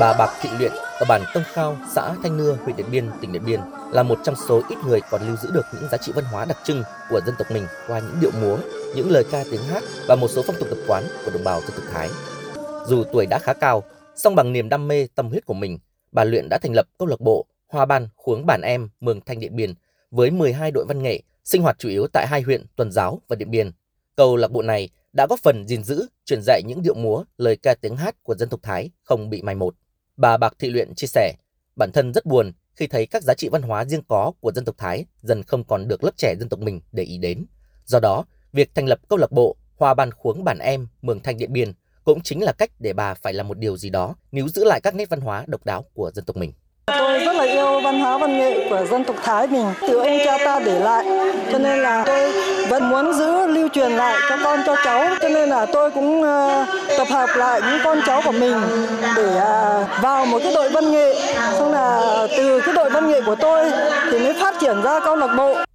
Bà Bạc Thị Luyện ở bản Tông Khao, xã Thanh Nưa, huyện Điện Biên, tỉnh Điện Biên là một trong số ít người còn lưu giữ được những giá trị văn hóa đặc trưng của dân tộc mình qua những điệu múa, những lời ca tiếng hát và một số phong tục tập quán của đồng bào dân tộc Thái. Dù tuổi đã khá cao, song bằng niềm đam mê tâm huyết của mình, bà Luyện đã thành lập câu lạc bộ Hoa Ban Khuống Bản Em Mường Thanh Điện Biên với 12 đội văn nghệ sinh hoạt chủ yếu tại hai huyện Tuần Giáo và Điện Biên. Câu lạc bộ này đã góp phần gìn giữ, truyền dạy những điệu múa, lời ca tiếng hát của dân tộc Thái không bị mai một. Bà Bạc Thị Luyện chia sẻ, bản thân rất buồn khi thấy các giá trị văn hóa riêng có của dân tộc Thái dần không còn được lớp trẻ dân tộc mình để ý đến. Do đó, việc thành lập câu lạc bộ Hoa Ban Khuống Bản Em Mường Thanh Điện Biên cũng chính là cách để bà phải làm một điều gì đó níu giữ lại các nét văn hóa độc đáo của dân tộc mình. Tôi rất là yêu văn hóa văn nghệ của dân tộc Thái mình, từ ông cha ta để lại, cho nên là tôi vẫn muốn giữ lưu truyền lại cho con cho cháu, cho nên là tôi cũng ờ, tập hợp lại những con cháu của mình để à, vào một cái đội văn nghệ, xong là từ cái đội văn nghệ của tôi thì mới phát triển ra câu lạc bộ.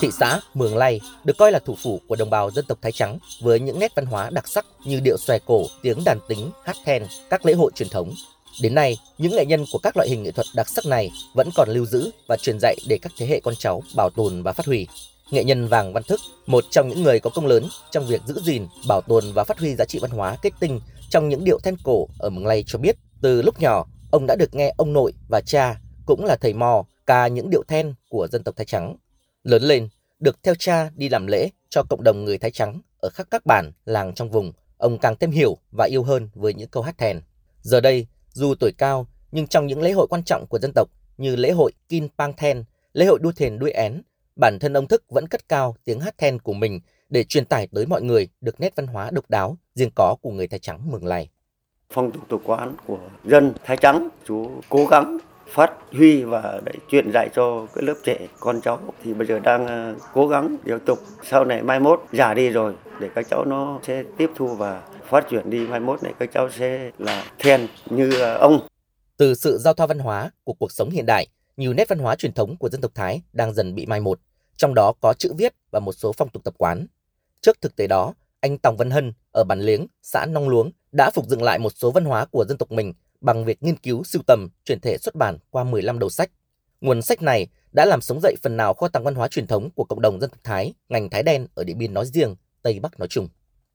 Thị xã Mường Lay được coi là thủ phủ của đồng bào dân tộc Thái Trắng với những nét văn hóa đặc sắc như điệu xòe cổ, tiếng đàn tính, hát then, các lễ hội truyền thống. Đến nay, những nghệ nhân của các loại hình nghệ thuật đặc sắc này vẫn còn lưu giữ và truyền dạy để các thế hệ con cháu bảo tồn và phát huy. Nghệ nhân Vàng Văn Thức, một trong những người có công lớn trong việc giữ gìn, bảo tồn và phát huy giá trị văn hóa kết tinh trong những điệu then cổ ở Mường Lay cho biết, từ lúc nhỏ, ông đã được nghe ông nội và cha, cũng là thầy mò, ca những điệu then của dân tộc Thái Trắng. Lớn lên, được theo cha đi làm lễ cho cộng đồng người Thái Trắng ở khắp các bản, làng trong vùng, ông càng thêm hiểu và yêu hơn với những câu hát thèn. Giờ đây, dù tuổi cao, nhưng trong những lễ hội quan trọng của dân tộc như lễ hội Kin Pang Then, lễ hội đua thuyền đuôi én, bản thân ông Thức vẫn cất cao tiếng hát then của mình để truyền tải tới mọi người được nét văn hóa độc đáo riêng có của người Thái Trắng Mường Lày. Phong tục tập quán của dân Thái Trắng, chú cố gắng phát huy và để truyền dạy cho cái lớp trẻ con cháu. Thì bây giờ đang ờ, cố gắng điều tục. Sau này mai mốt già đi rồi để các cháu nó sẽ tiếp thu và phát triển đi. Mai mốt này các cháu sẽ là then như ờ, ông. Từ sự giao thoa văn hóa của cuộc sống hiện đại nhiều nét văn hóa truyền thống của dân tộc Thái đang dần bị mai một trong đó có chữ viết và một số phong tục tập quán. Trước thực tế đó anh Tòng Văn Hân ở bản Liếng, xã Nong Luống đã phục dựng lại một số văn hóa của dân tộc mình bằng việc nghiên cứu, sưu tầm, chuyển thể xuất bản qua 15 đầu sách. Nguồn sách này đã làm sống dậy phần nào kho tàng văn hóa truyền thống của cộng đồng dân tộc Thái, ngành Thái đen ở Điện Biên nói riêng, Tây Bắc nói chung.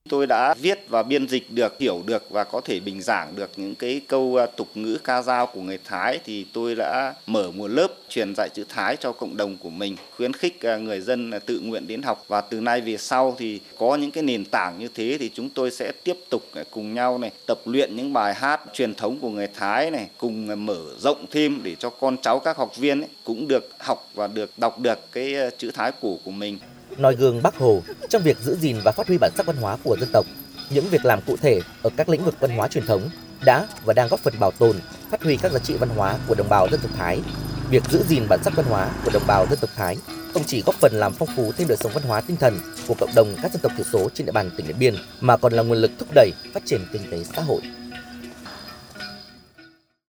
Tôi đã viết và biên dịch được, hiểu được và có thể bình giảng được những cái câu à, tục ngữ ca dao của người Thái thì tôi đã mở một lớp truyền dạy chữ Thái cho cộng đồng của mình, khuyến khích à, người dân tự nguyện đến học. Và từ nay về sau thì có những cái nền tảng như thế thì chúng tôi sẽ tiếp tục à, cùng nhau này tập luyện những bài hát truyền thống của người Thái này, cùng mở rộng thêm để cho con cháu các học viên ấy cũng được học và được đọc được cái chữ Thái cổ của mình noi gương Bắc Hồ trong việc giữ gìn và phát huy bản sắc văn hóa của dân tộc. Những việc làm cụ thể ở các lĩnh vực văn hóa truyền thống đã và đang góp phần bảo tồn, phát huy các giá trị văn hóa của đồng bào dân tộc Thái. Việc giữ gìn bản sắc văn hóa của đồng bào dân tộc Thái không chỉ góp phần làm phong phú thêm đời sống văn hóa tinh thần của cộng đồng các dân tộc thiểu số trên địa bàn tỉnh Điện Biên mà còn là nguồn lực thúc đẩy phát triển kinh tế xã hội